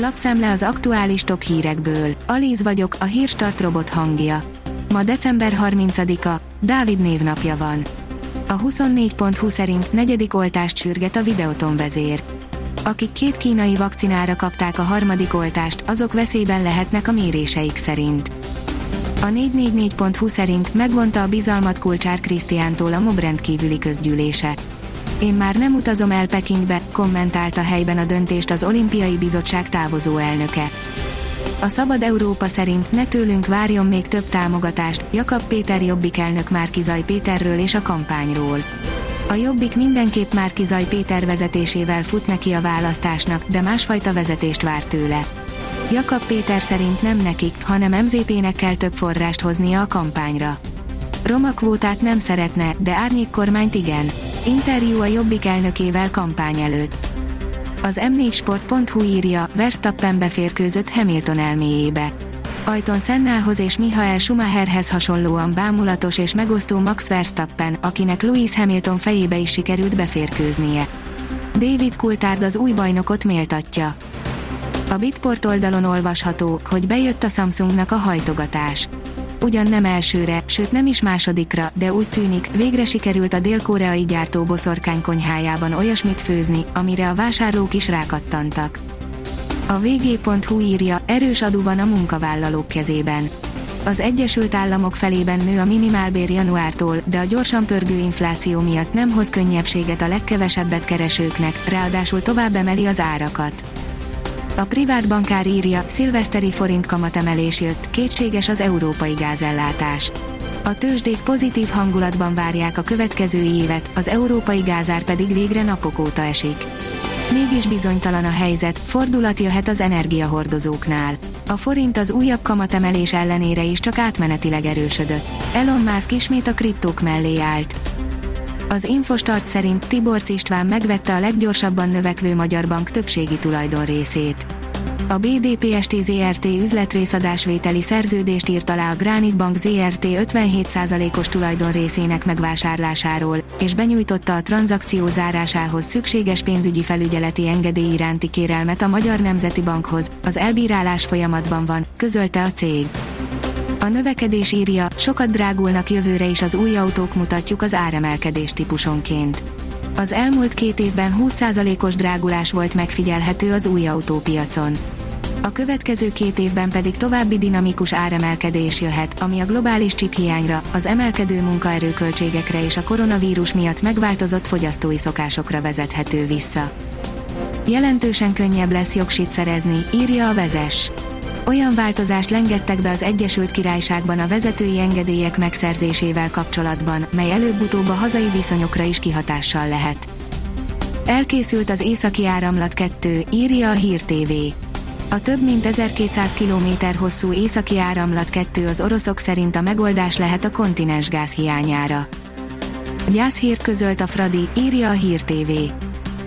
Lapszemle az aktuális top hírekből. Alíz vagyok, a hírstart robot hangja. Ma december 30-a, Dávid névnapja van. A 24.20 szerint negyedik oltást sürget a Videoton vezér. Akik két kínai vakcinára kapták a harmadik oltást, azok veszélyben lehetnek a méréseik szerint. A 444.hu szerint megvonta a bizalmat Kulcsár Krisztiántól a MOB rendkívüli közgyűlése. Én már nem utazom el Pekingbe, kommentálta helyben a döntést az olimpiai bizottság távozó elnöke. A Szabad Európa szerint ne tőlünk várjon még több támogatást, Jakab Péter Jobbik elnök Márkizaj Péterről és a kampányról. A Jobbik mindenképp Márkizaj Péter vezetésével fut neki a választásnak, de másfajta vezetést vár tőle. Jakab Péter szerint nem nekik, hanem MZP-nek kell több forrást hoznia a kampányra. Roma kvótát nem szeretne, de árnyék kormányt igen. Interjú a Jobbik elnökével kampány előtt. Az m4sport.hu írja, Verstappen beférkőzött Hamilton elméjébe. Ajton Sennához és Michael Schumacherhez hasonlóan bámulatos és megosztó Max Verstappen, akinek Lewis Hamilton fejébe is sikerült beférkőznie. David Coulthard az új bajnokot méltatja. A Bitport oldalon olvasható, hogy bejött a Samsungnak a hajtogatás ugyan nem elsőre, sőt nem is másodikra, de úgy tűnik, végre sikerült a dél-koreai gyártó boszorkány konyhájában olyasmit főzni, amire a vásárlók is rákattantak. A vg.hu írja, erős adó van a munkavállalók kezében. Az Egyesült Államok felében nő a minimálbér januártól, de a gyorsan pörgő infláció miatt nem hoz könnyebbséget a legkevesebbet keresőknek, ráadásul tovább emeli az árakat. A privát bankár írja, szilveszteri forint kamatemelés jött, kétséges az európai gázellátás. A tőzsdék pozitív hangulatban várják a következő évet, az európai gázár pedig végre napok óta esik. Mégis bizonytalan a helyzet, fordulat jöhet az energiahordozóknál. A forint az újabb kamatemelés ellenére is csak átmenetileg erősödött. Elon Musk ismét a kriptók mellé állt. Az Infostart szerint Tiborc István megvette a leggyorsabban növekvő magyar bank többségi tulajdon részét. A BDPST ZRT üzletrészadásvételi szerződést írt alá a Granit Bank ZRT 57%-os tulajdon részének megvásárlásáról, és benyújtotta a tranzakció zárásához szükséges pénzügyi felügyeleti engedély iránti kérelmet a Magyar Nemzeti Bankhoz, az elbírálás folyamatban van, közölte a cég. A növekedés írja, sokat drágulnak jövőre is az új autók mutatjuk az áremelkedés típusonként. Az elmúlt két évben 20%-os drágulás volt megfigyelhető az új autópiacon. A következő két évben pedig további dinamikus áremelkedés jöhet, ami a globális hiányra, az emelkedő munkaerőköltségekre és a koronavírus miatt megváltozott fogyasztói szokásokra vezethető vissza. Jelentősen könnyebb lesz jogsit szerezni, írja a vezes olyan változást lengettek be az Egyesült Királyságban a vezetői engedélyek megszerzésével kapcsolatban, mely előbb-utóbb a hazai viszonyokra is kihatással lehet. Elkészült az északi áramlat 2, írja a Hír TV. A több mint 1200 km hosszú északi áramlat 2 az oroszok szerint a megoldás lehet a kontinens gáz hiányára. Gyászhírt közölt a Fradi, írja a Hír TV.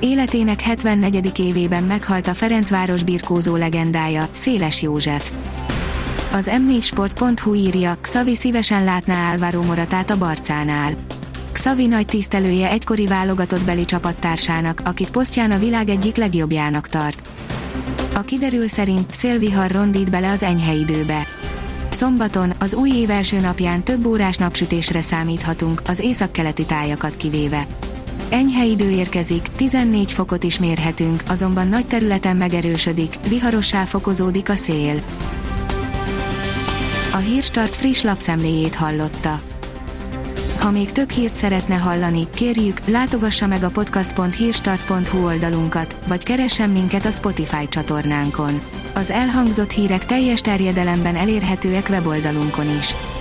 Életének 74. évében meghalt a Ferencváros birkózó legendája, Széles József. Az m4sport.hu írja, Xavi szívesen látná Álvaro Moratát a Barcánál. Xavi nagy tisztelője egykori válogatott beli csapattársának, akit posztján a világ egyik legjobbjának tart. A kiderül szerint szélvihar rondít bele az enyhe időbe. Szombaton, az új év első napján több órás napsütésre számíthatunk, az északkeleti tájakat kivéve. Enyhe idő érkezik, 14 fokot is mérhetünk, azonban nagy területen megerősödik, viharossá fokozódik a szél. A Hírstart friss lapszemléjét hallotta. Ha még több hírt szeretne hallani, kérjük, látogassa meg a podcast.hírstart.hu oldalunkat, vagy keressen minket a Spotify csatornánkon. Az elhangzott hírek teljes terjedelemben elérhetőek weboldalunkon is.